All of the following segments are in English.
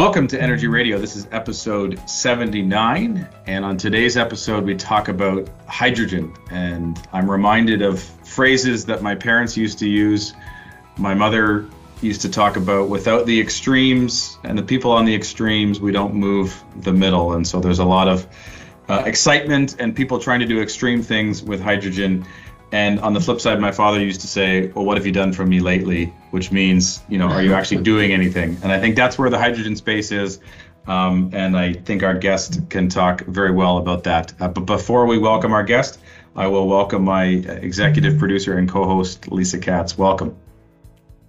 Welcome to Energy Radio. This is episode 79. And on today's episode, we talk about hydrogen. And I'm reminded of phrases that my parents used to use. My mother used to talk about without the extremes and the people on the extremes, we don't move the middle. And so there's a lot of uh, excitement and people trying to do extreme things with hydrogen. And on the flip side, my father used to say, Well, what have you done for me lately? Which means, you know, are you actually doing anything? And I think that's where the hydrogen space is. Um, and I think our guest can talk very well about that. Uh, but before we welcome our guest, I will welcome my executive producer and co host, Lisa Katz. Welcome.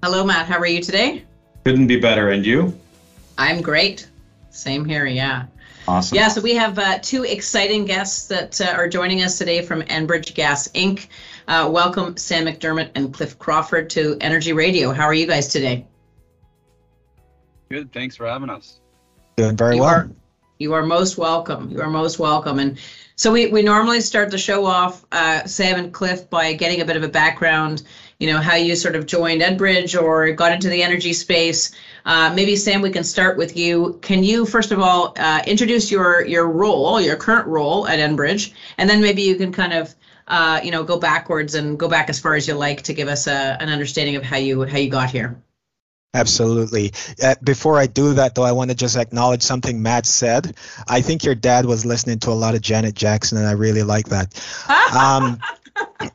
Hello, Matt. How are you today? Couldn't be better. And you? I'm great. Same here. Yeah. Awesome. Yeah, so we have uh, two exciting guests that uh, are joining us today from Enbridge Gas Inc. Uh, welcome, Sam McDermott and Cliff Crawford, to Energy Radio. How are you guys today? Good. Thanks for having us. Doing very you well. Are, you are most welcome. You are most welcome. And so we, we normally start the show off, uh, Sam and Cliff, by getting a bit of a background, you know, how you sort of joined Enbridge or got into the energy space. Uh, maybe Sam, we can start with you. Can you first of all uh, introduce your your role, your current role at Enbridge, and then maybe you can kind of uh, you know go backwards and go back as far as you like to give us a, an understanding of how you how you got here. Absolutely. Uh, before I do that, though, I want to just acknowledge something Matt said. I think your dad was listening to a lot of Janet Jackson, and I really like that. Um, I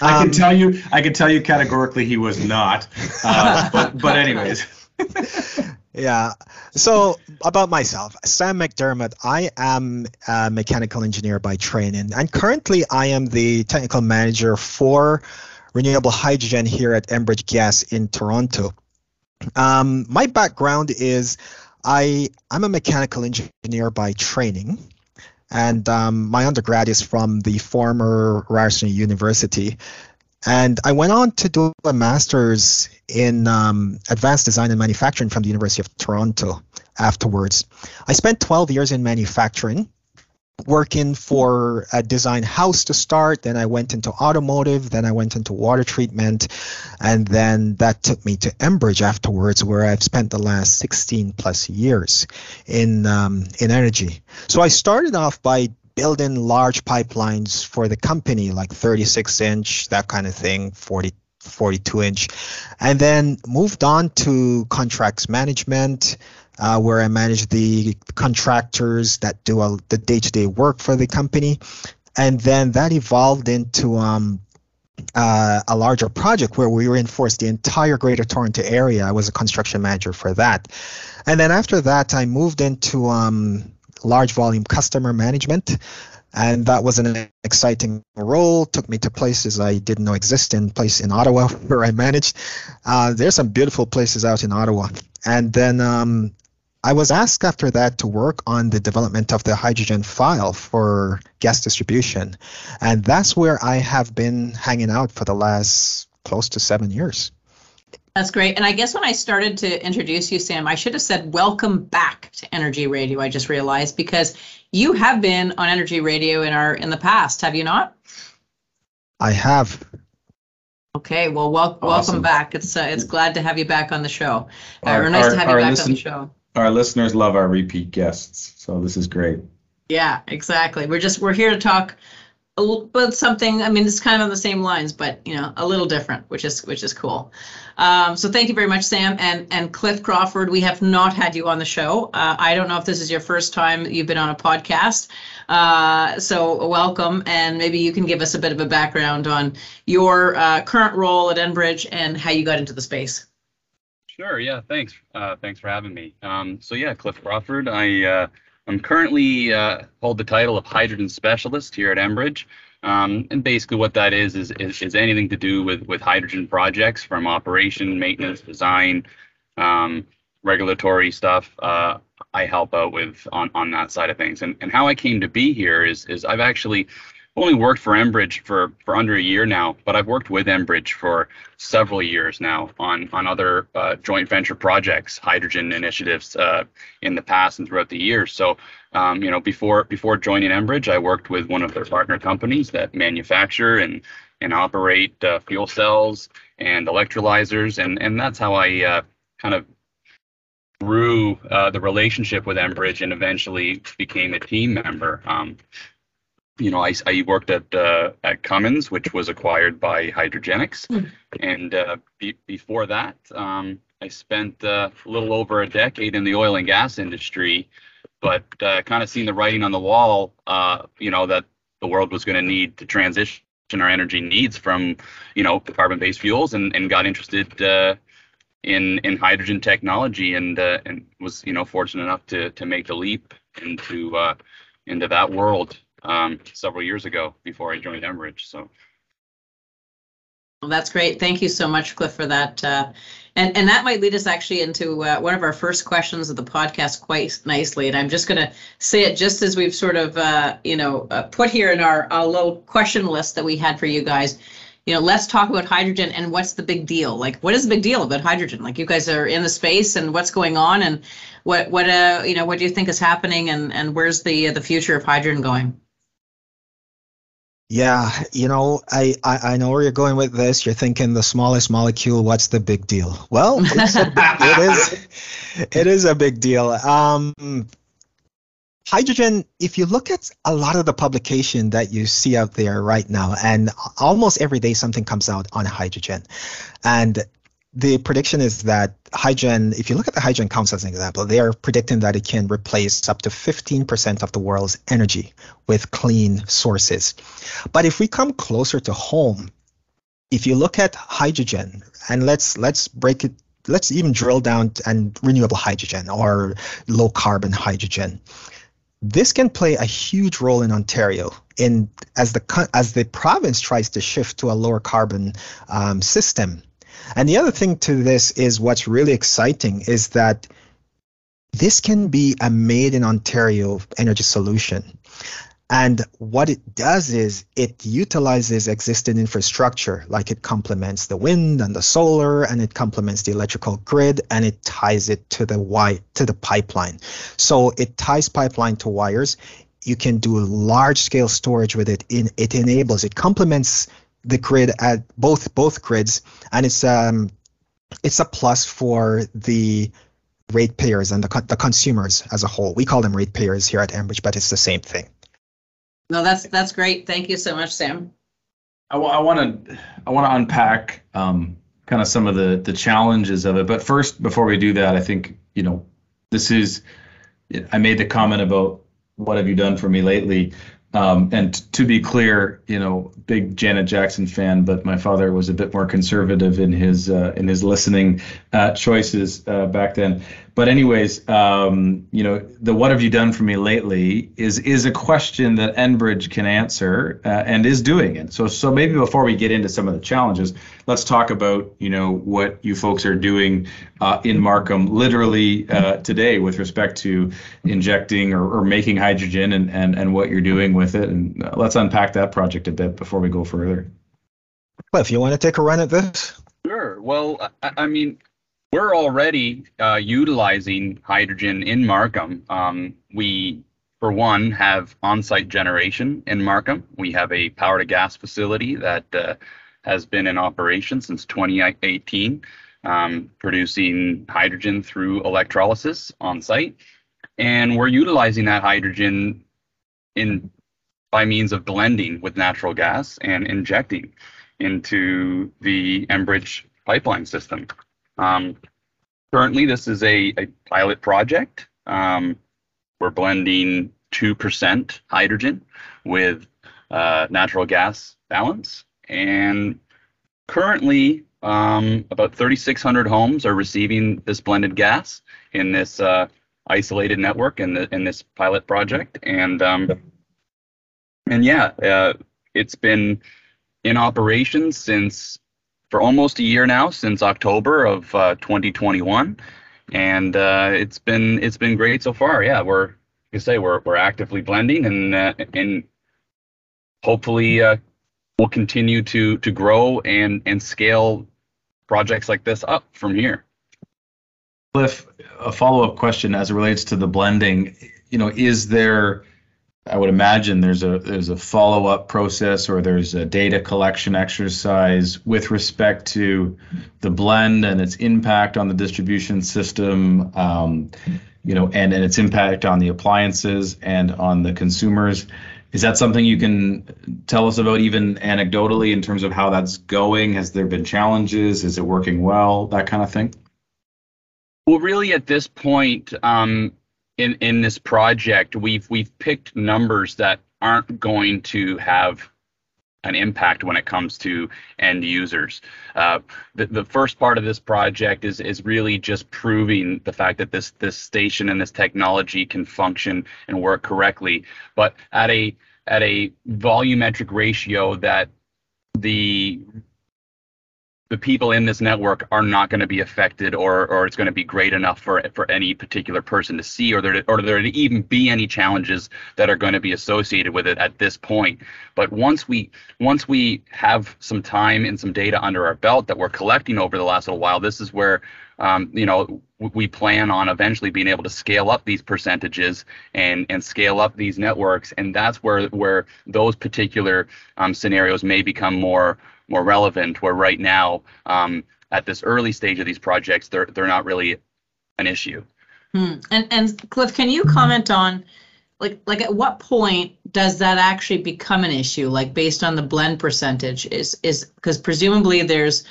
can um, tell you, I can tell you categorically he was not. Uh, but, but anyways. yeah. So about myself, Sam McDermott. I am a mechanical engineer by training, and currently I am the technical manager for renewable hydrogen here at Enbridge Gas in Toronto. Um, my background is I I'm a mechanical engineer by training, and um, my undergrad is from the former Ryerson University, and I went on to do a master's in um, advanced design and manufacturing from the University of Toronto afterwards. I spent 12 years in manufacturing, working for a design house to start. Then I went into automotive. Then I went into water treatment. And then that took me to Enbridge afterwards, where I've spent the last 16 plus years in, um, in energy. So I started off by building large pipelines for the company, like 36 inch, that kind of thing, 40, 42 inch, and then moved on to contracts management, uh, where I manage the contractors that do the day-to-day work for the company, and then that evolved into um, uh, a larger project where we reinforced the entire Greater Toronto area. I was a construction manager for that, and then after that, I moved into um, large volume customer management and that was an exciting role. Took me to places i didn't know existed in place in ottawa where i managed. Uh, there's some beautiful places out in ottawa. And then um, i was asked after that to work on the development of the hydrogen file for gas distribution. And that's where i have been hanging out for the last close to seven years that's great. And I guess when I started to introduce you, Sam, I should have said welcome back to Energy Radio. I just realized because you have been on Energy Radio in our in the past, have you not? I have. Okay, well, wel- awesome. welcome back. It's uh, it's glad to have you back on the show. Uh, our, nice our, to have you back listen- on the show. Our listeners love our repeat guests, so this is great. Yeah, exactly. We're just we're here to talk but something. I mean, it's kind of on the same lines, but you know, a little different, which is which is cool. Um, so thank you very much, Sam and and Cliff Crawford. We have not had you on the show. Uh, I don't know if this is your first time you've been on a podcast. Uh, so welcome, and maybe you can give us a bit of a background on your uh, current role at Enbridge and how you got into the space. Sure. Yeah. Thanks. Uh, thanks for having me. Um, so yeah, Cliff Crawford. I uh, I'm currently uh, hold the title of hydrogen specialist here at Enbridge. Um, and basically what that is, is, is, is, anything to do with, with hydrogen projects from operation, maintenance, design, um, regulatory stuff. Uh, I help out with on, on that side of things. And, and how I came to be here is, is I've actually only worked for Enbridge for, for under a year now, but I've worked with Enbridge for several years now on, on other uh, joint venture projects, hydrogen initiatives uh, in the past and throughout the years. So, um, you know, before before joining Enbridge, I worked with one of their partner companies that manufacture and and operate uh, fuel cells and electrolyzers, and and that's how I uh, kind of grew uh, the relationship with Enbridge and eventually became a team member. Um, you know, I, I worked at uh, at Cummins, which was acquired by Hydrogenics, mm. and uh, be, before that, um, I spent uh, a little over a decade in the oil and gas industry, but uh, kind of seen the writing on the wall. Uh, you know that the world was going to need to transition our energy needs from, you know, carbon-based fuels, and, and got interested uh, in in hydrogen technology, and and was you know fortunate enough to to make the leap into into that world um, several years ago before I joined Enbridge. So. Well, that's great. Thank you so much, Cliff, for that. Uh, and and that might lead us actually into uh, one of our first questions of the podcast quite nicely. And I'm just going to say it just as we've sort of uh, you know uh, put here in our, our little question list that we had for you guys. You know, let's talk about hydrogen and what's the big deal? Like, what is the big deal about hydrogen? Like, you guys are in the space, and what's going on, and what what uh you know what do you think is happening, and and where's the the future of hydrogen going? Yeah, you know, I, I, I know where you're going with this. You're thinking the smallest molecule. What's the big deal? Well, it is it is a big deal. Um, hydrogen. If you look at a lot of the publication that you see out there right now, and almost every day something comes out on hydrogen, and the prediction is that hydrogen, if you look at the Hydrogen Council as an example, they are predicting that it can replace up to 15% of the world's energy with clean sources. But if we come closer to home, if you look at hydrogen, and let's let's break it, let's even drill down and renewable hydrogen or low carbon hydrogen. This can play a huge role in Ontario in as the as the province tries to shift to a lower carbon um, system and the other thing to this is what's really exciting is that this can be a made in Ontario energy solution. And what it does is it utilizes existing infrastructure, like it complements the wind and the solar, and it complements the electrical grid, and it ties it to the wi- to the pipeline. So it ties pipeline to wires. You can do large scale storage with it. In it enables it complements the grid at both both grids, and it's um it's a plus for the ratepayers and the the consumers as a whole. We call them ratepayers here at Enbridge, but it's the same thing. No, that's that's great. Thank you so much, Sam. I want to I want to unpack um, kind of some of the the challenges of it. But first, before we do that, I think you know this is I made the comment about what have you done for me lately. Um, and t- to be clear, you know, big Janet Jackson fan, but my father was a bit more conservative in his uh, in his listening uh, choices uh, back then. But anyways, um, you know, the "What have you done for me lately?" is is a question that Enbridge can answer uh, and is doing it. So so maybe before we get into some of the challenges, let's talk about you know what you folks are doing uh, in Markham, literally uh, today, with respect to injecting or, or making hydrogen and, and and what you're doing with it. And uh, let's unpack that project a bit before we go further. Well, if you want to take a run at this. Sure. Well, I, I mean, we're already uh, utilizing hydrogen in Markham. Um, we, for one, have on-site generation in Markham. We have a power to gas facility that uh, has been in operation since 2018, um, producing hydrogen through electrolysis on site. And we're utilizing that hydrogen in by means of blending with natural gas and injecting into the Enbridge pipeline system. Um, currently, this is a, a pilot project. Um, we're blending 2% hydrogen with uh, natural gas balance. And currently, um, about 3,600 homes are receiving this blended gas in this uh, isolated network in, the, in this pilot project. And um, and yeah, uh, it's been in operation since for almost a year now, since October of uh, 2021, and uh, it's been it's been great so far. Yeah, we're you say we're we're actively blending and uh, and hopefully uh, we'll continue to to grow and and scale projects like this up from here. Cliff, a follow up question as it relates to the blending. You know, is there I would imagine there's a there's a follow up process or there's a data collection exercise with respect to the blend and its impact on the distribution system, um, you know, and, and its impact on the appliances and on the consumers. Is that something you can tell us about, even anecdotally, in terms of how that's going? Has there been challenges? Is it working well? That kind of thing. Well, really, at this point, um, in in this project, we've we've picked numbers that aren't going to have an impact when it comes to end users. Uh, the, the first part of this project is is really just proving the fact that this this station and this technology can function and work correctly, but at a at a volumetric ratio that the the people in this network are not going to be affected or or it's going to be great enough for for any particular person to see or there or there to even be any challenges that are going to be associated with it at this point. But once we once we have some time and some data under our belt that we're collecting over the last little while this is where um, you know we plan on eventually being able to scale up these percentages and and scale up these networks. And that's where where those particular um, scenarios may become more more relevant. Where right now, um, at this early stage of these projects, they're they're not really an issue. Hmm. And and Cliff, can you comment on like like at what point does that actually become an issue? Like based on the blend percentage is is because presumably there's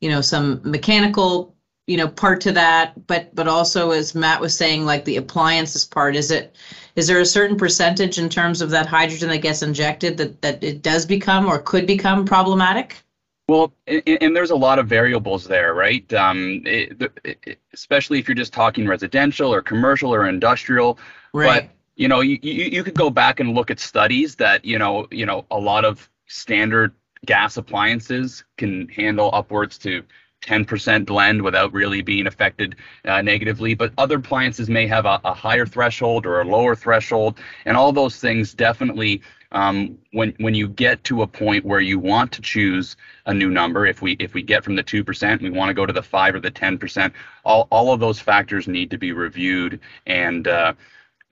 you know some mechanical you know part to that but but also as matt was saying like the appliances part is it is there a certain percentage in terms of that hydrogen that gets injected that that it does become or could become problematic? Well and, and there's a lot of variables there right? Um, it, it, especially if you're just talking residential or commercial or industrial. Right. but you know you, you, you could go back and look at studies that you know you know a lot of standard gas appliances can handle upwards to 10% blend without really being affected uh, negatively. But other appliances may have a, a, higher threshold or a lower threshold, and all those things definitely. Um, when when you get to a point where you want to choose a new number, if we if we get from the two percent, we want to go to the five or the ten percent. All all of those factors need to be reviewed and uh,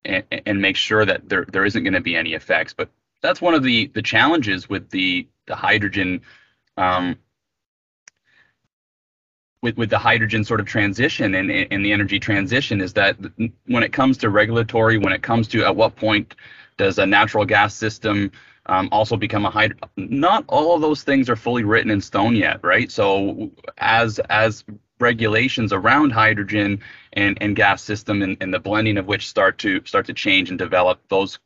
and, and make sure that there there isn't going to be any effects. But that's one of the the challenges with the the hydrogen um, with, with the hydrogen sort of transition and, and the energy transition is that when it comes to regulatory, when it comes to at what point does a natural gas system um, also become a hydro? Not all of those things are fully written in stone yet, right? So as as regulations around hydrogen and, and gas system and, and the blending of which start to start to change and develop, those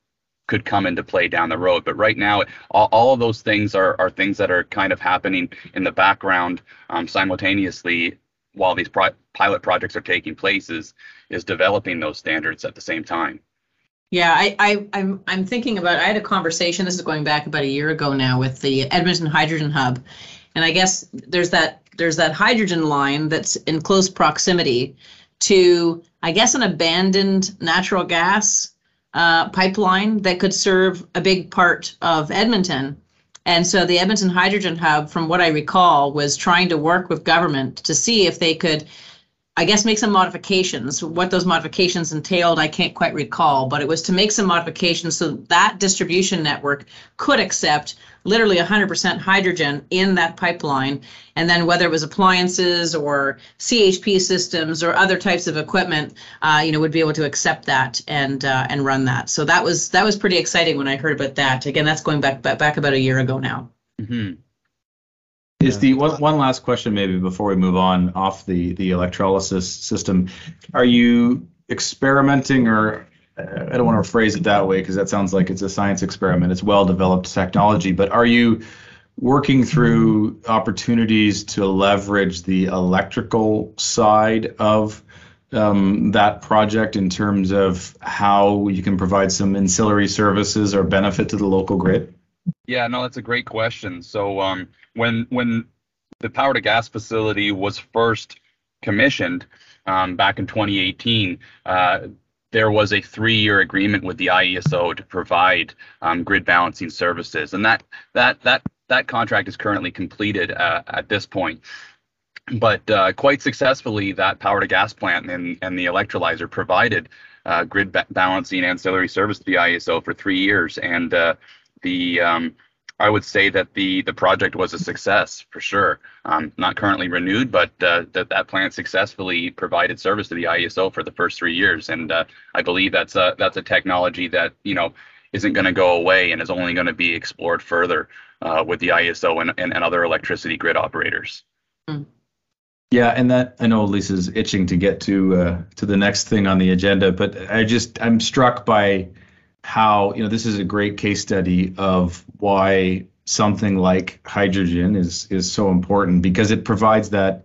could come into play down the road. But right now, all, all of those things are, are things that are kind of happening in the background um, simultaneously while these pro- pilot projects are taking place is, is developing those standards at the same time. Yeah, I, I, I'm, I'm thinking about, I had a conversation, this is going back about a year ago now with the Edmonton Hydrogen Hub. And I guess there's that, there's that hydrogen line that's in close proximity to, I guess, an abandoned natural gas uh, pipeline that could serve a big part of Edmonton. And so the Edmonton Hydrogen Hub, from what I recall, was trying to work with government to see if they could, I guess, make some modifications. What those modifications entailed, I can't quite recall, but it was to make some modifications so that distribution network could accept literally 100% hydrogen in that pipeline. And then whether it was appliances or CHP systems or other types of equipment, uh, you know, would be able to accept that and uh, and run that. So that was that was pretty exciting when I heard about that. Again, that's going back back about a year ago now. Mm-hmm. Is the one, one last question maybe before we move on off the the electrolysis system? Are you experimenting or I don't want to phrase it that way because that sounds like it's a science experiment. It's well developed technology, but are you working through opportunities to leverage the electrical side of um, that project in terms of how you can provide some ancillary services or benefit to the local grid? Yeah, no, that's a great question. So um, when when the power to gas facility was first commissioned um, back in 2018, uh, there was a three-year agreement with the IESO to provide um, grid balancing services, and that that that that contract is currently completed uh, at this point. But uh, quite successfully, that power to gas plant and, and the electrolyzer provided uh, grid ba- balancing ancillary service to the IESO for three years, and uh, the um, I would say that the the project was a success for sure. Um, not currently renewed, but uh, that that plant successfully provided service to the IESO for the first three years, and uh, I believe that's a that's a technology that you know isn't going to go away and is only going to be explored further uh, with the ISO and, and, and other electricity grid operators. Mm. Yeah, and that I know Lisa's itching to get to uh, to the next thing on the agenda, but I just I'm struck by how you know this is a great case study of why something like hydrogen is is so important because it provides that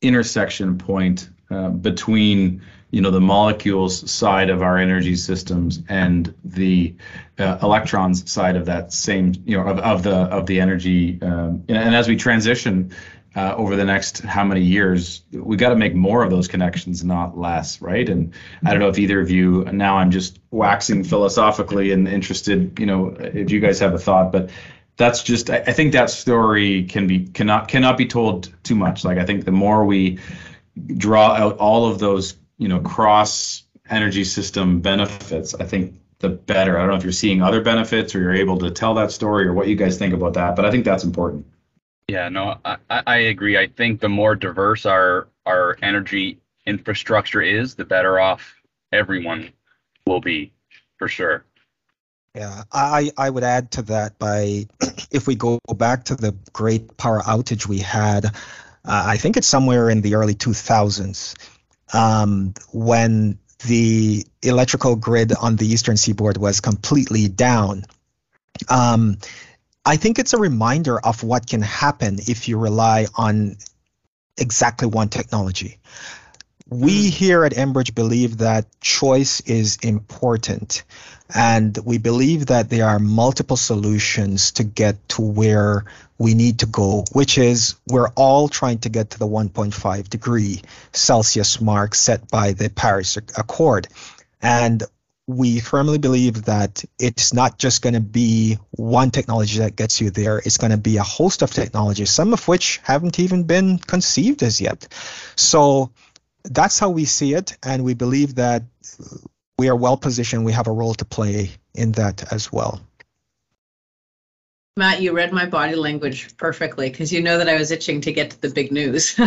intersection point uh, between you know the molecules side of our energy systems and the uh, electrons side of that same you know of, of the of the energy um, and, and, as we transition uh, over the next how many years we got to make more of those connections not less right? And i don't know if either of you now i'm just waxing philosophically and interested you know if you guys have a thought but that's just I, I think that story can be cannot cannot be told too much. Like i think the more we draw out all of those you know cross energy system benefits i think the better. I don't know if you're seeing other benefits or you're able to tell that story or what you guys think about that but i think that's important yeah no i, I agree i think the more diverse our our energy infrastructure is the better off everyone will be for sure yeah, I, I would add to that by if we go back to the great power outage we had, uh, I think it's somewhere in the early 2000s um, when the electrical grid on the eastern seaboard was completely down. Um, I think it's a reminder of what can happen if you rely on exactly one technology. We hmm. here at Enbridge believe that choice is important. And we believe that there are multiple solutions to get to where we need to go, which is we're all trying to get to the 1.5 degree Celsius mark set by the Paris Accord. And we firmly believe that it's not just going to be one technology that gets you there. It's going to be a host of technologies, some of which haven't even been conceived as yet. So that's how we see it. And we believe that we are well positioned. We have a role to play in that as well. Matt, you read my body language perfectly because you know that I was itching to get to the big news.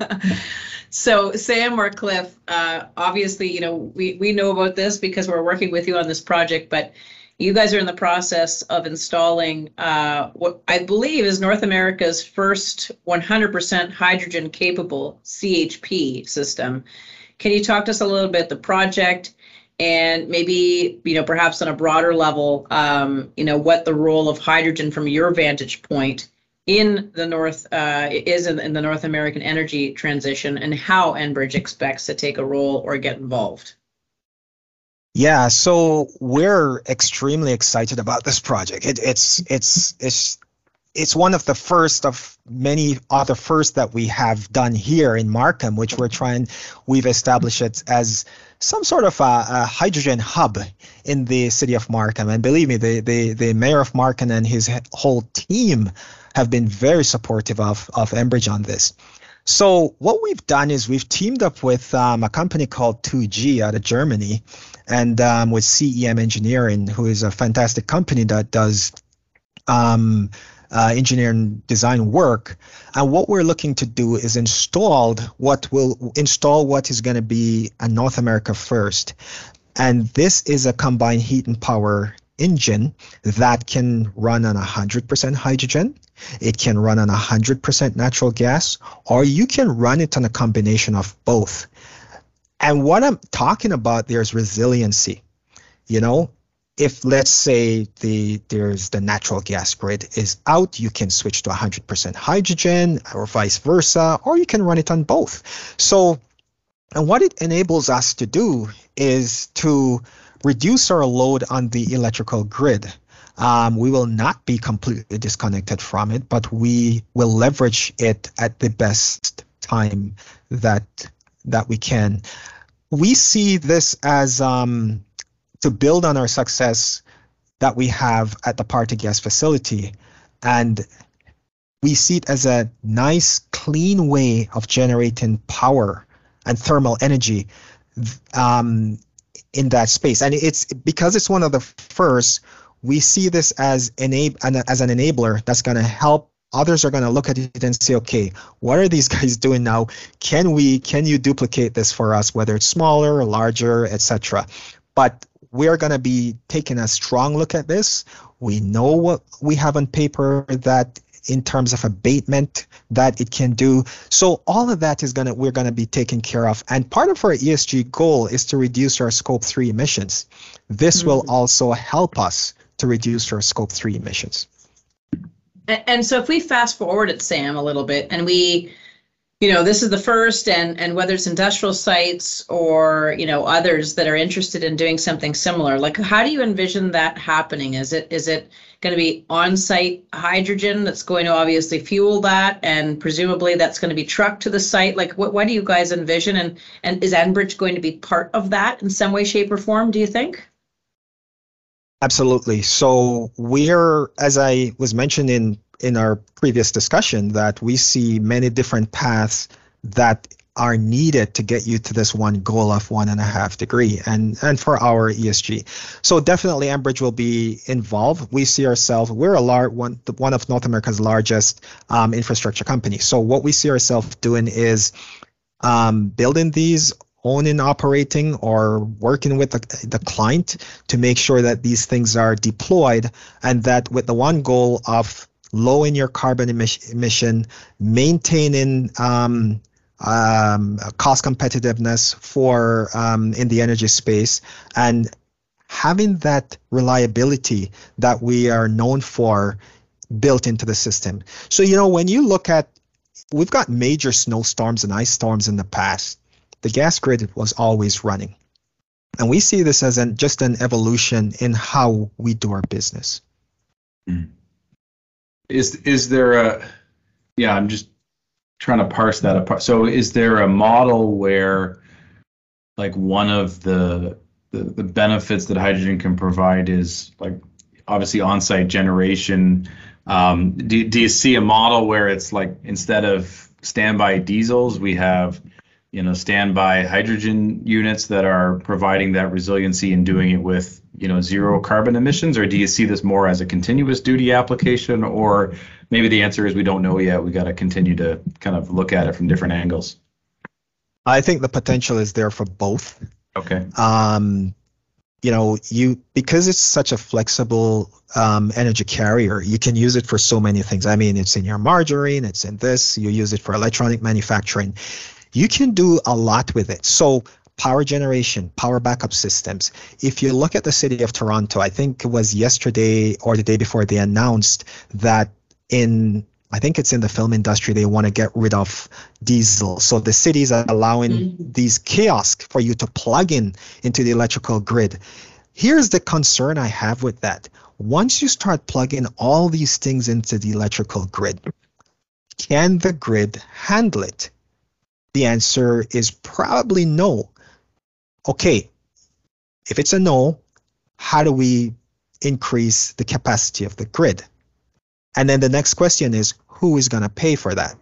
so, Sam or Cliff, uh, obviously, you know, we, we know about this because we're working with you on this project, but you guys are in the process of installing uh, what I believe is North America's first 100% hydrogen capable CHP system. Can you talk to us a little bit the project and maybe you know perhaps on a broader level um, you know what the role of hydrogen from your vantage point in the north uh, is in, in, the north american energy transition and how enbridge expects to take a role or get involved. Yeah so we're extremely excited about this project. It, it's it's it's it's one of the first of many other firsts that we have done here in Markham, which we're trying, we've established it as some sort of a, a, hydrogen hub in the city of Markham. And believe me, the, the, the mayor of Markham and his whole team have been very supportive of, of Enbridge on this. So what we've done is we've teamed up with um, a company called 2G out of Germany and um, with CEM Engineering, who is a fantastic company that does um, uh, engineering design work. And what we're looking to do is install what will install what is going to be a North America first. And this is a combined heat and power engine that can run on 100% hydrogen. It can run on 100% natural gas, or you can run it on a combination of both. And what I'm talking about there is resiliency. You know, if let's say the there's the natural gas grid is out, you can switch to 100% hydrogen or vice versa, or you can run it on both. So, and what it enables us to do is to reduce our load on the electrical grid. Um, we will not be completely disconnected from it, but we will leverage it at the best time that that we can. We see this as um, to build on our success that we have at the power to gas facility. And we see it as a nice, clean way of generating power and thermal energy um, in that space. And it's because it's one of the first, we see this as, enab- as an enabler that's going to help others are going to look at it and say okay what are these guys doing now can we can you duplicate this for us whether it's smaller or larger etc but we're going to be taking a strong look at this. We know what we have on paper that in terms of abatement that it can do. So all of that is going to we're going to be taken care of. And part of our esg goal is to reduce our scope 3 emissions. This mm-hmm. will also help us to reduce our scope 3 emissions. And, and so if we fast forward it, Sam, a little bit, and we, you know, this is the first, and and whether it's industrial sites or you know others that are interested in doing something similar, like how do you envision that happening? Is it is it going to be on-site hydrogen that's going to obviously fuel that, and presumably that's going to be trucked to the site? Like, what what do you guys envision, and and is Enbridge going to be part of that in some way, shape, or form? Do you think? Absolutely. So we're, as I was mentioned in our previous discussion, that we see many different paths that are needed to get you to this one goal of one and a half degree and and for our ESG. So definitely Enbridge will be involved. We see ourselves we're a large one one of North America's largest um, infrastructure companies. So what we see ourselves doing is um, building these owning, operating, or working with the, the client to make sure that these things are deployed and that with the one goal of lowering your carbon emission, maintaining um, um, cost competitiveness for um, in the energy space, and having that reliability that we are known for built into the system. So you know when you look at we've got major snowstorms and ice storms in the past the gas grid was always running. And we see this as an, just an evolution in how we do our business. Hmm. Is is there a yeah, I'm just trying to parse that apart. So is there a model where like one of the the, the benefits that hydrogen can provide is like obviously on-site generation. Um, do, do you see a model where it's like instead of standby diesels, we have you know standby hydrogen units that are providing that resiliency and doing it with you know zero carbon emissions? Or do you see this more as a continuous duty application? Or maybe the answer is we don't know yet. We got to continue to kind of look at it from different angles. I think the potential is there for both. Okay. Um you know you because it's such a flexible um, energy carrier you can use it for so many things. I mean it's in your margarine it's in this you use it for electronic manufacturing you can do a lot with it. So power generation, power backup systems. If you look at the city of Toronto, I think it was yesterday or the day before they announced that in I think it's in the film industry they want to get rid of diesel. So the cities are allowing mm-hmm. these kiosks for you to plug in into the electrical grid. Here's the concern I have with that. Once you start plugging all these things into the electrical grid, can the grid handle it? The answer is probably no. Okay, if it's a no, how do we increase the capacity of the grid? And then the next question is who is going to pay for that?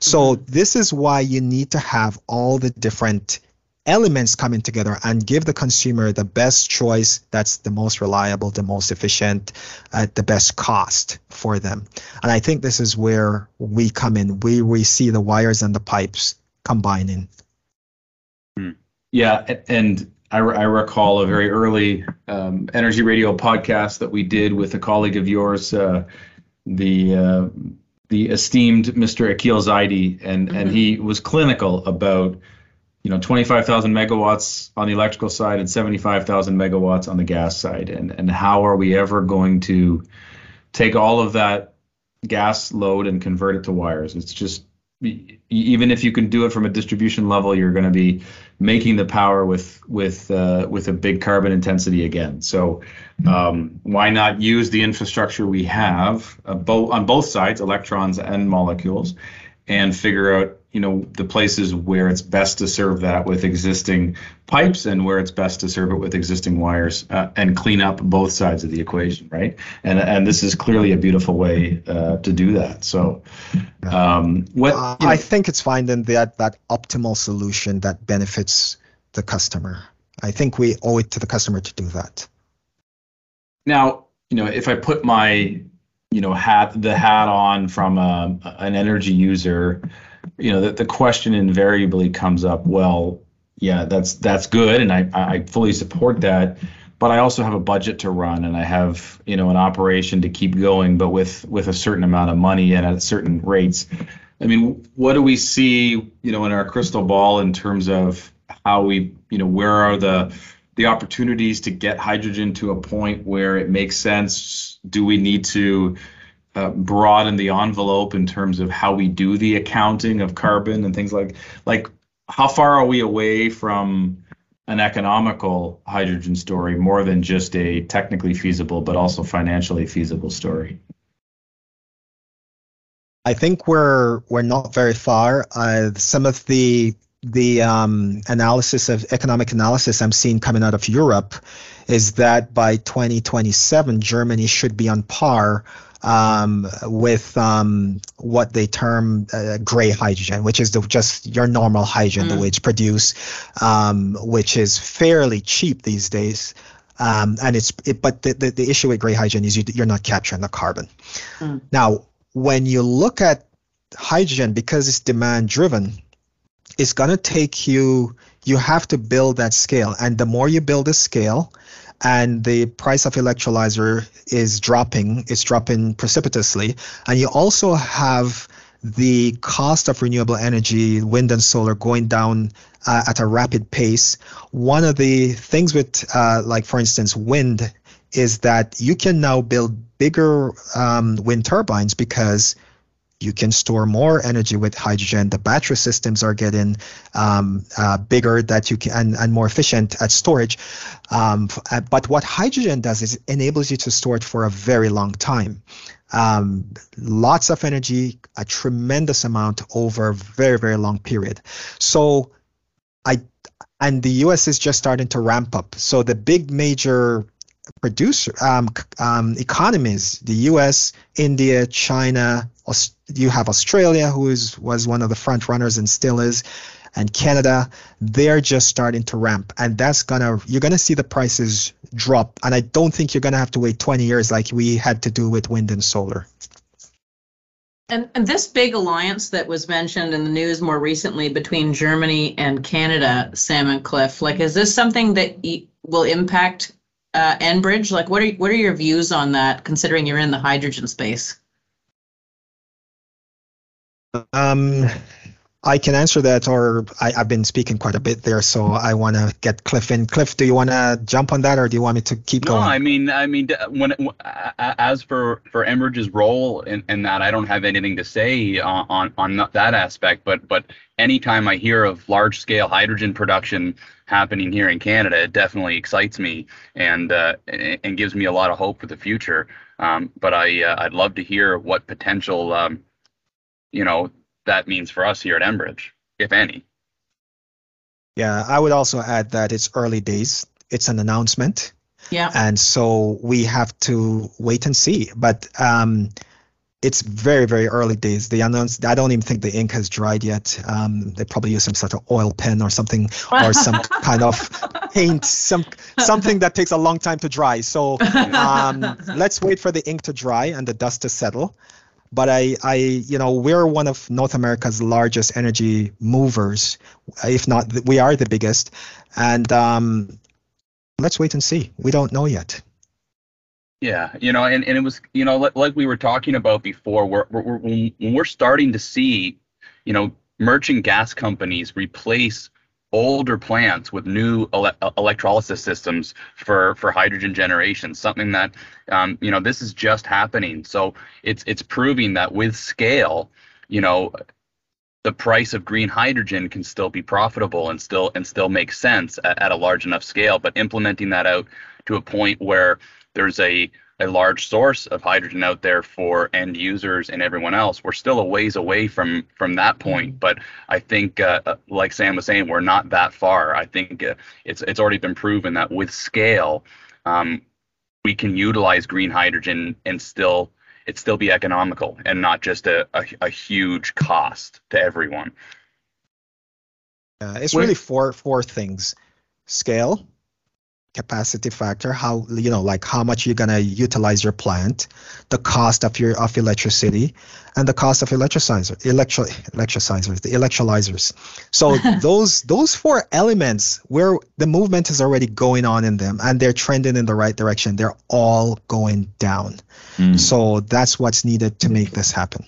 So mm-hmm. this is why you need to have all the different elements coming together and give the consumer the best choice that's the most reliable, the most efficient, at the best cost for them. And I think this is where we come in. We we see the wires and the pipes combining. Hmm. Yeah, and I, I, recall a very early um, energy radio podcast that we did with a colleague of yours, uh, the uh, the esteemed Mr. Akhil Zaidi, and mm-hmm. and he was clinical about you know 25,000 megawatts on the electrical side and 75,000 megawatts on the gas side, and and how are we ever going to take all of that gas load and convert it to wires? It's just even if you can do it from a distribution level, you're going to be making the power with with uh, with a big carbon intensity again. So um, why not use the infrastructure we have uh, both on both sides, electrons and molecules, and figure out you know the places where it's best to serve that with existing pipes and where it's best to serve it with existing wires uh, and clean up both sides of the equation right and and this is clearly a beautiful way uh, to do that so um, what uh, you know, i think it's finding that that optimal solution that benefits the customer. I think we owe it to the customer to do that. Now, you know, if I put my, you know, hat the hat on from a, an energy user, you know, the, the question invariably comes up. Well, yeah, that's that's good, and I I fully support that. But I also have a budget to run, and I have you know an operation to keep going, but with with a certain amount of money and at certain rates. I mean, what do we see, you know, in our crystal ball in terms of how we, you know, where are the the opportunities to get hydrogen to a point where it makes sense? Do we need to uh, broaden the envelope in terms of how we do the accounting of carbon and things like like how far are we away from an economical hydrogen story more than just a technically feasible but also financially feasible story? I think we're we're not very far. Uh, some of the the um, analysis of economic analysis I'm seeing coming out of Europe is that by 2027 Germany should be on par um, with um, what they term uh, gray hydrogen, which is the, just your normal hydrogen, mm. the way it's produced, um, which is fairly cheap these days. Um, and it's it, but the, the, the, issue with gray hydrogen is you, you're not capturing the carbon. Mm. Now, when you look at hydrogen, because it's demand driven, it's going to take you you have to build that scale and the more you build a scale and the price of electrolyzer is dropping it's dropping precipitously. And you also have the cost of renewable energy wind and solar going down uh, at a rapid pace. One of the things with uh, like for instance wind is that you can now build bigger um, wind turbines because you can store more energy with hydrogen. The battery systems are getting um, uh, bigger that you can and, and more efficient at storage. Um, uh, but what hydrogen does is enables you to store it for a very long time. Um, lots of energy, a tremendous amount over a very very long period. So I and the U.S. is just starting to ramp up. So the big major producer um, um, economies, the U.S., India, China, you have Australia, who is was one of the front runners and still is, and Canada. They're just starting to ramp, and that's gonna you're gonna see the prices drop. And I don't think you're gonna have to wait 20 years like we had to do with wind and solar. And, and this big alliance that was mentioned in the news more recently between Germany and Canada, Sam and Cliff, like, is this something that will impact uh, Enbridge? Like, what are what are your views on that, considering you're in the hydrogen space? Um, I can answer that, or I, have been speaking quite a bit there, so I want to get Cliff in. Cliff, do you want to jump on that, or do you want me to keep no, going? No, I mean, I mean, when as for for Enbridge's role in, in that, I don't have anything to say on, on on that aspect. But but anytime I hear of large scale hydrogen production happening here in Canada, it definitely excites me and uh, and gives me a lot of hope for the future. Um, but I uh, I'd love to hear what potential um, you know that means for us here at Enbridge, if any. Yeah, I would also add that it's early days. It's an announcement. Yeah. And so we have to wait and see. But um, it's very, very early days. They announced, I don't even think the ink has dried yet. Um, they probably use some sort of oil pen or something, or some kind of paint, some something that takes a long time to dry. So um, let's wait for the ink to dry and the dust to settle but I, I, you know, we're one of North America's largest energy movers, if not, we are the biggest. And um, let's wait and see. We don't know yet. Yeah, you know, and, and it was, you know, like, we were talking about before, we're, we're, when we're starting to see, you know, merchant gas companies replace older plants with new ele- electrolysis systems for for hydrogen generation something that um, you know this is just happening. So it's it's proving that with scale you know the price of green hydrogen can still be profitable and still and still make sense at, at a large enough scale. But implementing that out to a point where there's a a large source of hydrogen out there for end users and everyone else. We're still a ways away from from that point, mm-hmm. but I think, uh, uh, like Sam was saying, we're not that far. I think uh, it's it's already been proven that with scale, um, we can utilize green hydrogen and still it still be economical and not just a, a, a huge cost to everyone. Uh, it's really four four things. scale, capacity factor, how you know like how much you're gonna utilize your plant, the cost of your of electricity, and the cost of electrolyzer, electro electrolyzers, the electrolyzers. So those those four elements where the movement is already going on in them and they're trending in the right direction, they're all going down. Mm. So that's what's needed to make this happen.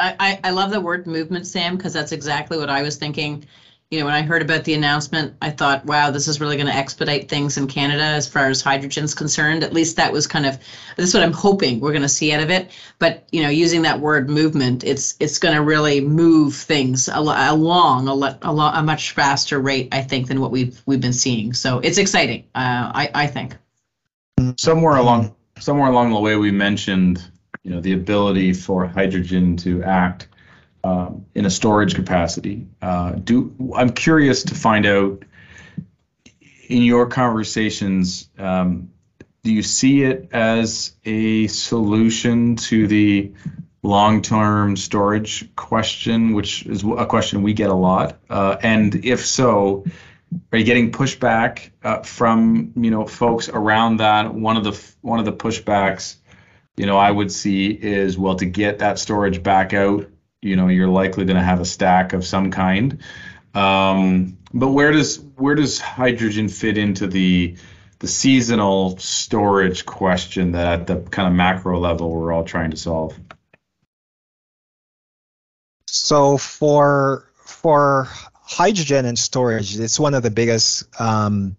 I, I, I love the word movement, Sam, because that's exactly what I was thinking you know, when I heard about the announcement, I thought, wow, this is really going to expedite things in Canada as far as hydrogen's concerned. At least that was kind of this is what I'm hoping we're going to see out of it. But you know, using that word movement, it's it's going to really move things along a, a, a much faster rate, I think, than what we've we've been seeing. So it's exciting, uh, I I think. Somewhere along somewhere along the way, we mentioned, you know, the ability for hydrogen to act um, in a storage capacity. Uh, do I'm curious to find out in your conversations, um, do you see it as a solution to the long-term storage question, which is a question we get a lot? Uh, and if so, are you getting pushback uh, from you know folks around that? One of the one of the pushbacks, you know, I would see is well to get that storage back out you know you're likely going to have a stack of some kind. Um, but where does where does hydrogen fit into the the seasonal storage question that at the kind of macro level we're all trying to solve? So for for hydrogen and storage, it's one of the biggest um,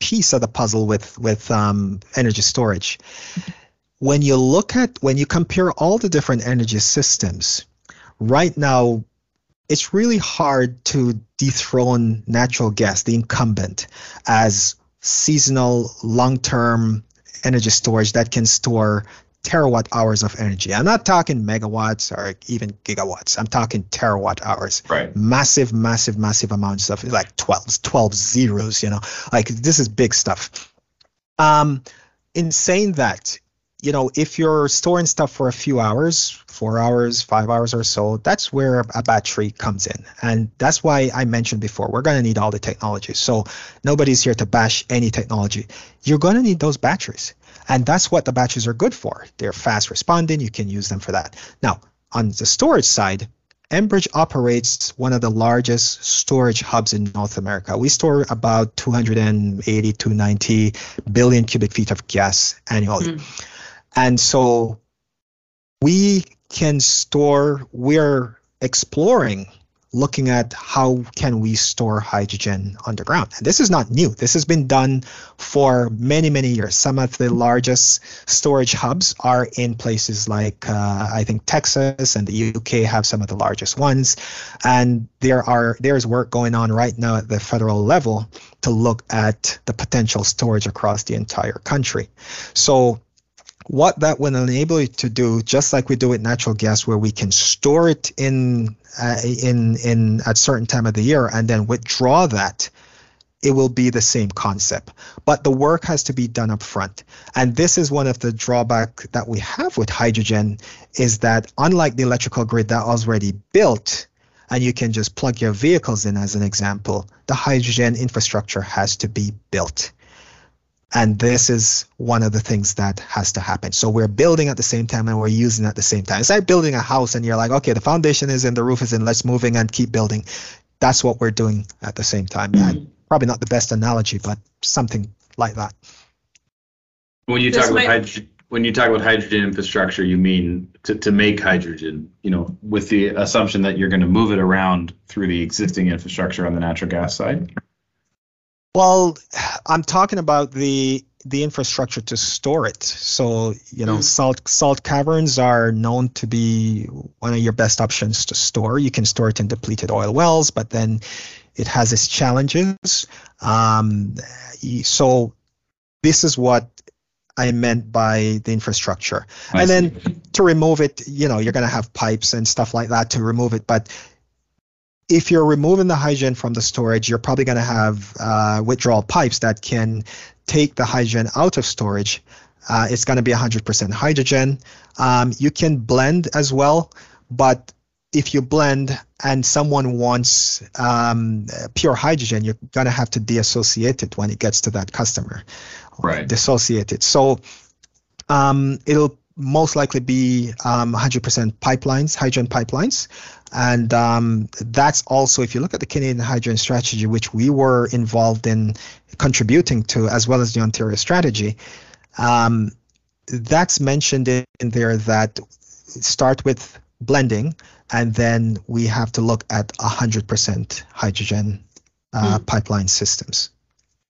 piece of the puzzle with with um, energy storage. When you look at when you compare all the different energy systems, right now, it's really hard to dethrone natural gas, the incumbent, as seasonal, long term energy storage that can store terawatt hours of energy. I'm not talking megawatts or even gigawatts. I'm talking terawatt hours. Right. Massive, massive, massive amounts of like 12, 12 zeros, you know, like this is big stuff. Um, in saying that, you know, if you're storing stuff for a few hours, four hours, five hours or so, that's where a battery comes in. And that's why I mentioned before, we're going to need all the technology. So nobody's here to bash any technology. You're going to need those batteries. And that's what the batteries are good for. They're fast responding. You can use them for that. Now, on the storage side, Enbridge operates one of the largest storage hubs in North America. We store about 280 to 90 billion cubic feet of gas annually. Mm. And so we can store, we're exploring looking at how can we store hydrogen underground. And this is not new. This has been done for many many years. Some of the largest storage hubs are in places like uh, i think texas and the uk have some of the largest ones. And there are there's work going on right now at the federal level to look at the potential storage across the entire country. So what that will enable you to do, just like we do with natural gas, where we can store it in uh, in in at certain time of the year and then withdraw that, it will be the same concept. But the work has to be done up front. And this is one of the drawback that we have with hydrogen is that unlike the electrical grid that already built, and you can just plug your vehicles in as an example, the hydrogen infrastructure has to be built. And this is one of the things that has to happen. So we're building at the same time and we're using at the same time. It's like building a house and you're like, okay, the foundation is in, the roof is in, let's moving and keep building. That's what we're doing at the same time. Mm-hmm. Probably not the best analogy, but something like that. When you this talk might... about hydrogen, when you talk about hydrogen infrastructure, you mean to, to make hydrogen, you know, with the assumption that you're going to move it around through the existing infrastructure on the natural gas side? Well, I'm talking about the the infrastructure to store it. So, you know, mm. salt salt caverns are known to be one of your best options to store. You can store it in depleted oil wells, but then it has its challenges. Um, so, this is what I meant by the infrastructure. I and see. then to remove it, you know, you're going to have pipes and stuff like that to remove it. But if you're removing the hydrogen from the storage, you're probably going to have uh, withdrawal pipes that can take the hydrogen out of storage. Uh, it's going to be 100% hydrogen. Um, you can blend as well, but if you blend and someone wants um, pure hydrogen, you're gonna have to deassociate it when it gets to that customer. Right. Dissociate it. So um, it'll most likely be um, 100% pipelines, hydrogen pipelines. And um, that's also, if you look at the Canadian hydrogen strategy, which we were involved in contributing to, as well as the Ontario strategy, um, that's mentioned in there that start with blending, and then we have to look at 100% hydrogen uh, hmm. pipeline systems.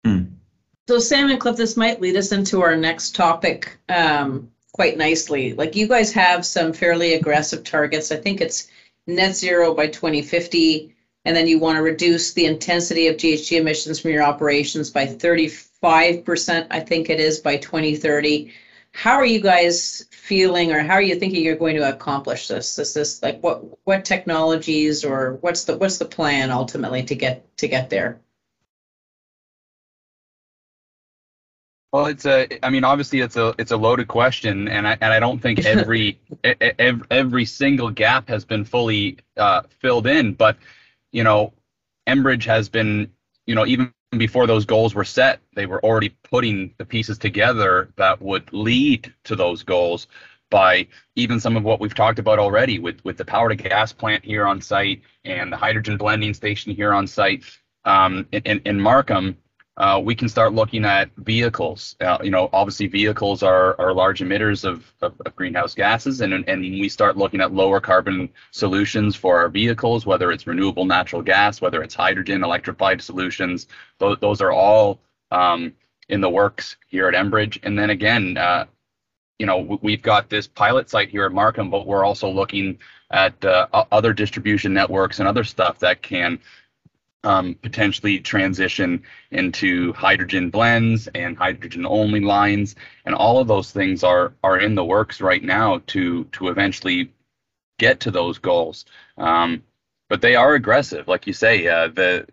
Hmm. So, Sam and Cliff, this might lead us into our next topic um, quite nicely. Like, you guys have some fairly aggressive targets. I think it's net zero by 2050, and then you want to reduce the intensity of GHG emissions from your operations by 35%, I think it is, by 2030. How are you guys feeling, or how are you thinking you're going to accomplish this? Is this like what what technologies, or what's the what's the plan ultimately to get to get there? Well, it's a. I mean, obviously, it's a it's a loaded question, and I and I don't think every every, every single gap has been fully uh, filled in. But you know, Enbridge has been, you know, even before those goals were set, they were already putting the pieces together that would lead to those goals by even some of what we've talked about already with with the power to gas plant here on site and the hydrogen blending station here on site um, in, in Markham uh, we can start looking at vehicles. Uh, you know, obviously vehicles are, are large emitters of, of, of, greenhouse gases, and, and we start looking at lower carbon solutions for our vehicles, whether it's renewable natural gas, whether it's hydrogen, electrified solutions. Those, those are all um, in the works here at Enbridge. And then again, uh, you know, we've got this pilot site here at Markham, but we're also looking at uh, other distribution networks and other stuff that can um, potentially transition into hydrogen blends and hydrogen only lines. And all of those things are are in the works right now to to eventually get to those goals. Um, but they are aggressive. Like you say uh, the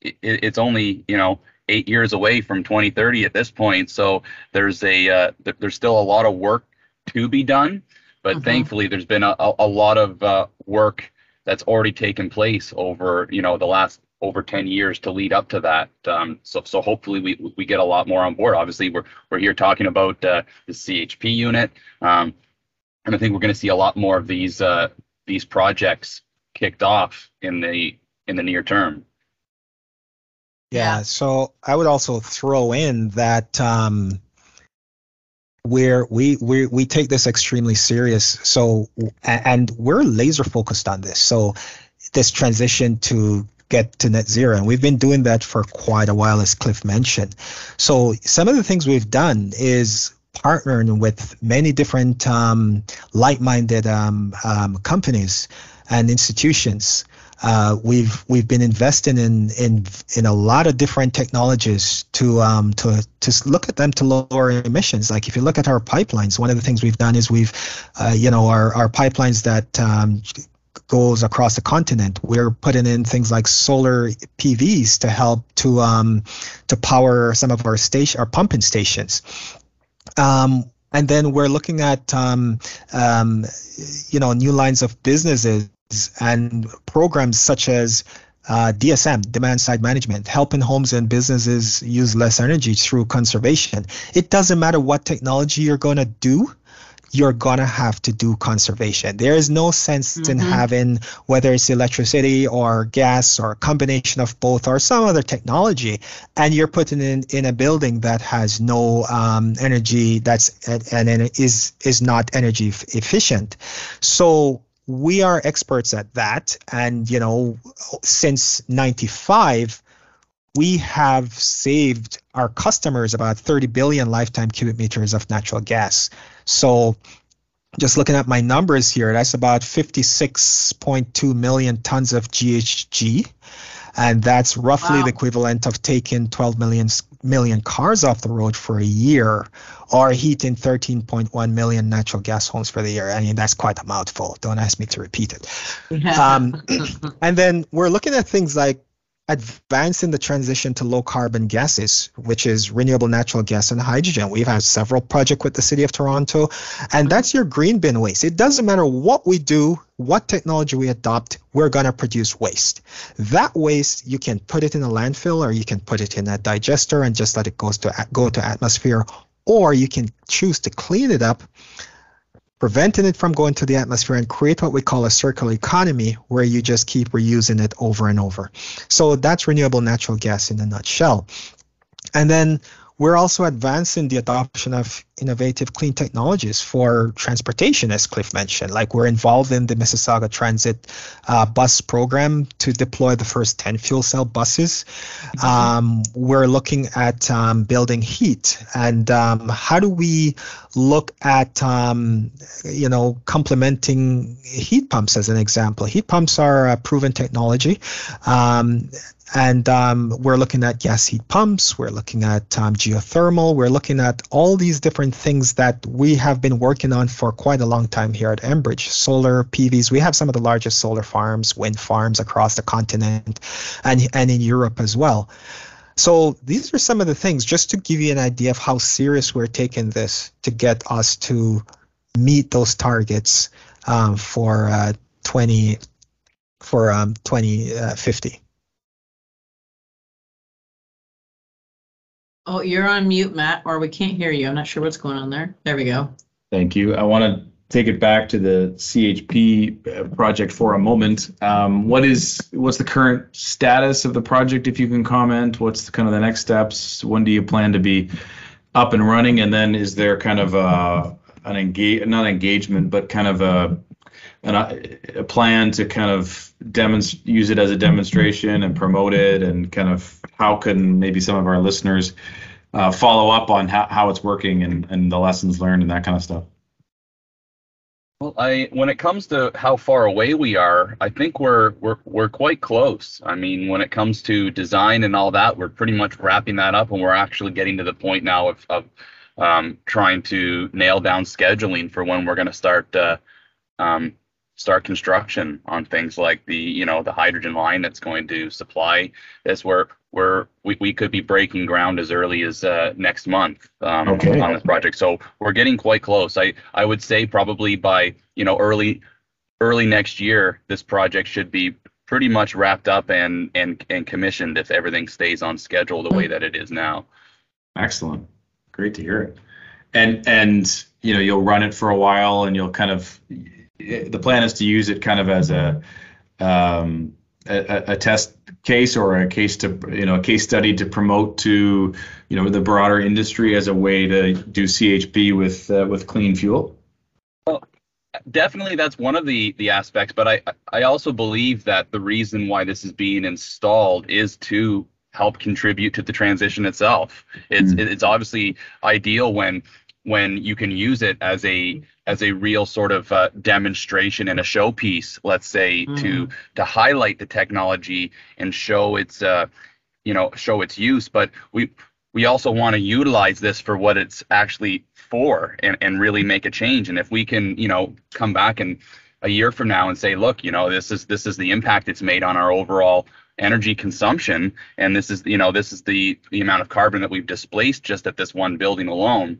it, it's only you know eight years away from 2030 at this point. So there's a uh, there's still a lot of work to be done but mm-hmm. thankfully there's been a, a, a lot of uh, work that's already taken place over you know the last over 10 years to lead up to that. Um, so, so hopefully we, we get a lot more on board. Obviously, we're, we're here talking about uh, the CHP unit, um, and I think we're going to see a lot more of these uh, these projects kicked off in the in the near term. Yeah. So I would also throw in that um, where we we we take this extremely serious. So and we're laser focused on this. So this transition to get to net zero. And we've been doing that for quite a while, as Cliff mentioned. So some of the things we've done is partnering with many different um, like-minded um, um, companies and institutions. Uh, we've we've been investing in in in a lot of different technologies to um to to look at them to lower emissions. Like if you look at our pipelines, one of the things we've done is we've uh, you know our our pipelines that um, goes across the continent. We're putting in things like solar PVs to help to um, to power some of our station, our pumping stations. Um, and then we're looking at um, um, you know new lines of businesses and programs such as uh, DSM, demand side management, helping homes and businesses use less energy through conservation. It doesn't matter what technology you're going to do you're gonna have to do conservation. There is no sense mm-hmm. in having whether it's electricity or gas or a combination of both or some other technology, and you're putting in in a building that has no um, energy that's and, and is is not energy efficient. So we are experts at that, and you know since '95 we have saved our customers about 30 billion lifetime cubic meters of natural gas. So just looking at my numbers here, that's about 56.2 million tons of GHG. And that's roughly wow. the equivalent of taking 12 million, million cars off the road for a year or heating 13.1 million natural gas homes for the year. I mean, that's quite a mouthful. Don't ask me to repeat it. um, and then we're looking at things like advancing the transition to low carbon gases, which is renewable natural gas and hydrogen. We've had several projects with the city of Toronto, and that's your green bin waste. It doesn't matter what we do, what technology we adopt, we're going to produce waste. That waste, you can put it in a landfill or you can put it in a digester and just let it goes to go to atmosphere, or you can choose to clean it up preventing it from going to the atmosphere and create what we call a circular economy where you just keep reusing it over and over. So that's renewable natural gas in a nutshell. And then we're also advancing the adoption of innovative clean technologies for transportation, as Cliff mentioned. Like we're involved in the Mississauga Transit uh, bus program to deploy the first 10 fuel cell buses. Mm-hmm. Um, we're looking at um, building heat and um, how do we look at, um, you know, complementing heat pumps as an example. Heat pumps are a proven technology. And um, we're looking at gas heat pumps, we're looking at um, geothermal, we're looking at all these different things that we have been working on for quite a long time here at Enbridge. Solar PVs, we have some of the largest solar farms, wind farms across the continent and, and in Europe as well. So these are some of the things just to give you an idea of how serious we're taking this to get us to meet those targets um, for uh, 20 for um, 2050. Oh, you're on mute, Matt, or we can't hear you. I'm not sure what's going on there. There we go. Thank you. I want to take it back to the CHP uh, project for a moment. Um, what is what's the current status of the project, if you can comment? What's the, kind of the next steps? When do you plan to be up and running? And then is there kind of a, an engage not engagement, but kind of a an, a plan to kind of demonstrate use it as a demonstration and promote it and kind of how can maybe some of our listeners uh, follow up on how, how it's working and, and the lessons learned and that kind of stuff? Well i when it comes to how far away we are i think we're we're we're quite close. I mean when it comes to design and all that we're pretty much wrapping that up and we're actually getting to the point now of, of um, trying to nail down scheduling for when we're going to start uh, um, start construction on things like the you know the hydrogen line that's going to supply this where where we, we could be breaking ground as early as uh, next month um, okay. on this project. So we're getting quite close. I i would say probably by you know early early next year this project should be pretty much wrapped up and and and commissioned if everything stays on schedule the way that it is now. Excellent. Great to hear it. And and you know you'll run it for a while and you'll kind of the plan is to use it kind of as a, um, a, a test case or a case to you know a case study to promote to you know the broader industry as a way to do CHP with uh, with clean fuel. Well, definitely that's one of the the aspects, but I I also believe that the reason why this is being installed is to help contribute to the transition itself. It's mm. it's obviously ideal when when you can use it as a as a real sort of uh, demonstration and a showpiece let's say mm. to to highlight the technology and show its uh you know show its use but we we also want to utilize this for what it's actually for and, and really make a change and if we can you know come back and a year from now and say look you know this is this is the impact it's made on our overall energy consumption and this is you know this is the the amount of carbon that we've displaced just at this one building alone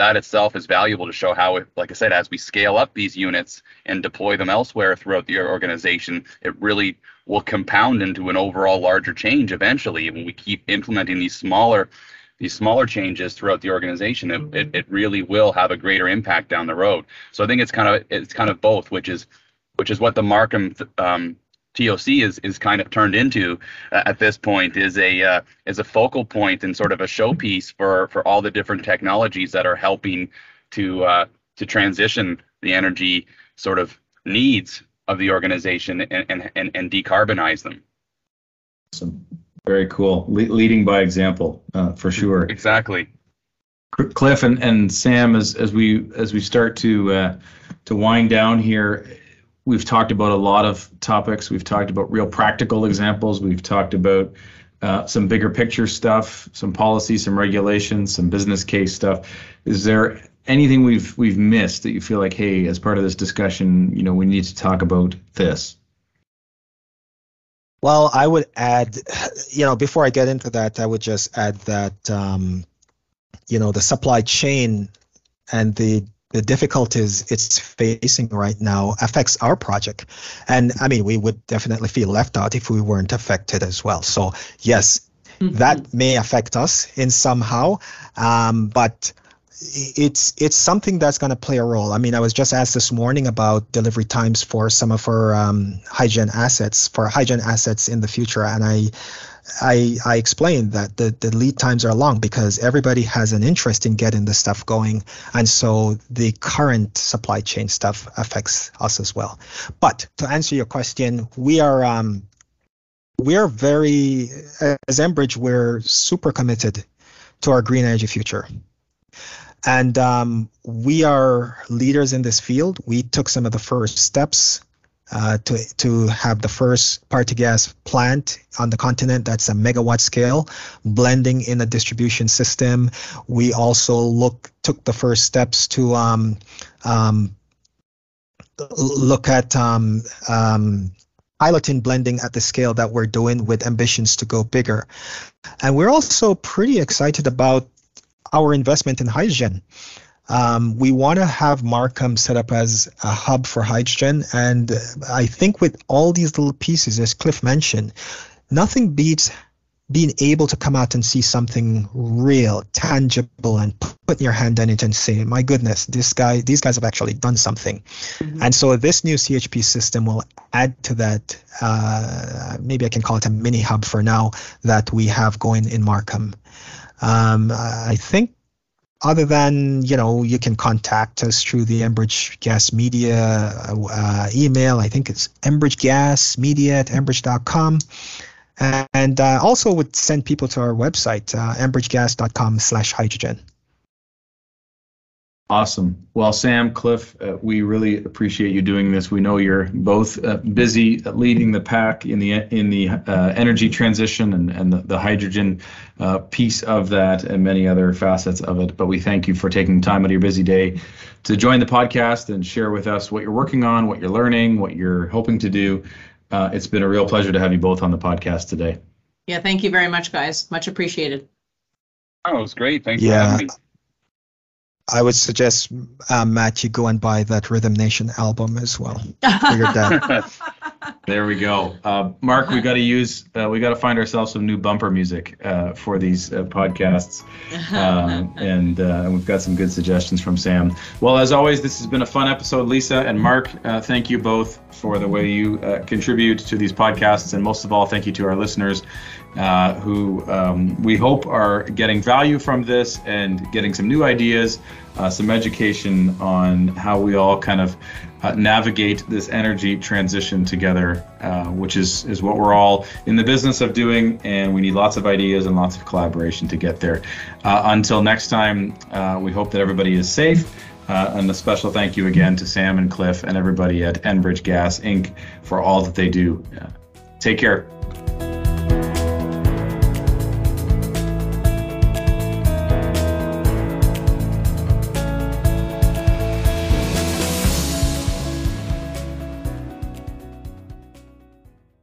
that itself is valuable to show how, like I said, as we scale up these units and deploy them elsewhere throughout the organization, it really will compound into an overall larger change eventually. When we keep implementing these smaller these smaller changes throughout the organization, it, it, it really will have a greater impact down the road. So I think it's kind of it's kind of both, which is which is what the Markham um, TOC is is kind of turned into uh, at this point is a uh, is a focal point and sort of a showpiece for for all the different technologies that are helping to uh, to transition the energy sort of needs of the organization and and and, and decarbonize them. Awesome. Very cool. Le- leading by example, uh, for sure. Exactly. Cliff and, and Sam, as as we as we start to uh, to wind down here, we've talked about a lot of topics. We've talked about real practical examples. We've talked about uh, some bigger picture stuff, some policy, some regulations, some business case stuff. Is there anything we've we've missed that you feel like, hey, as part of this discussion, you know, we need to talk about this? Well, I would add, you know, before I get into that, I would just add that, um, you know, the supply chain and the the difficulties it's facing right now affects our project. And I mean, we would definitely feel left out if we weren't affected as well. So yes, mm-hmm. that may affect us in somehow, um, but it's it's something that's going to play a role. I mean, I was just asked this morning about delivery times for some of our um, HighGen assets for hygiene assets in the future, and I I I explained that the the lead times are long because everybody has an interest in getting the stuff going, and so the current supply chain stuff affects us as well. But to answer your question, we are um, we are very as Enbridge we're super committed to our green energy future. And um, we are leaders in this field. We took some of the first steps uh, to to have the first power to gas plant on the continent that's a megawatt scale, blending in a distribution system. We also look took the first steps to um, um, look at um, um, piloting blending at the scale that we're doing with ambitions to go bigger. And we're also pretty excited about our investment in hydrogen. Um, we want to have Markham set up as a hub for hydrogen. And I think with all these little pieces, as Cliff mentioned, nothing beats being able to come out and see something real, tangible, and put your hand on it and say, "My goodness, this guy, these guys have actually done something." Mm-hmm. And so this new CHP system will add to that. Uh, maybe I can call it a mini hub for now that we have going in Markham. Um, I think other than you know you can contact us through the Enbridge Gas Media uh, email. I think it's enbridgegasmedia at enbridge.com. And uh, also would send people to our website, uh, enbridgegas.com slash hydrogen. Awesome. Well, Sam, Cliff, uh, we really appreciate you doing this. We know you're both uh, busy leading the pack in the in the uh, energy transition and, and the, the hydrogen uh, piece of that and many other facets of it. But we thank you for taking time out of your busy day to join the podcast and share with us what you're working on, what you're learning, what you're hoping to do. Uh, it's been a real pleasure to have you both on the podcast today. Yeah, thank you very much, guys. Much appreciated. Oh, it was great. Thanks yeah. for having me. I would suggest uh, Matt, you go and buy that Rhythm Nation album as well for your dad. There we go. Uh, Mark, we got to use, uh, we got to find ourselves some new bumper music uh, for these uh, podcasts, um, and uh, we've got some good suggestions from Sam. Well, as always, this has been a fun episode, Lisa and Mark. thank you both for the way you contribute to these podcasts, and most of all, thank you to our listeners uh, who um, we hope are getting value from this and getting some new ideas, uh, some education on how we all kind of uh, navigate this energy transition together, uh, which is, is what we're all in the business of doing. And we need lots of ideas and lots of collaboration to get there. Uh, until next time, uh, we hope that everybody is safe. Uh, and a special thank you again to Sam and Cliff and everybody at Enbridge Gas Inc. for all that they do. take care.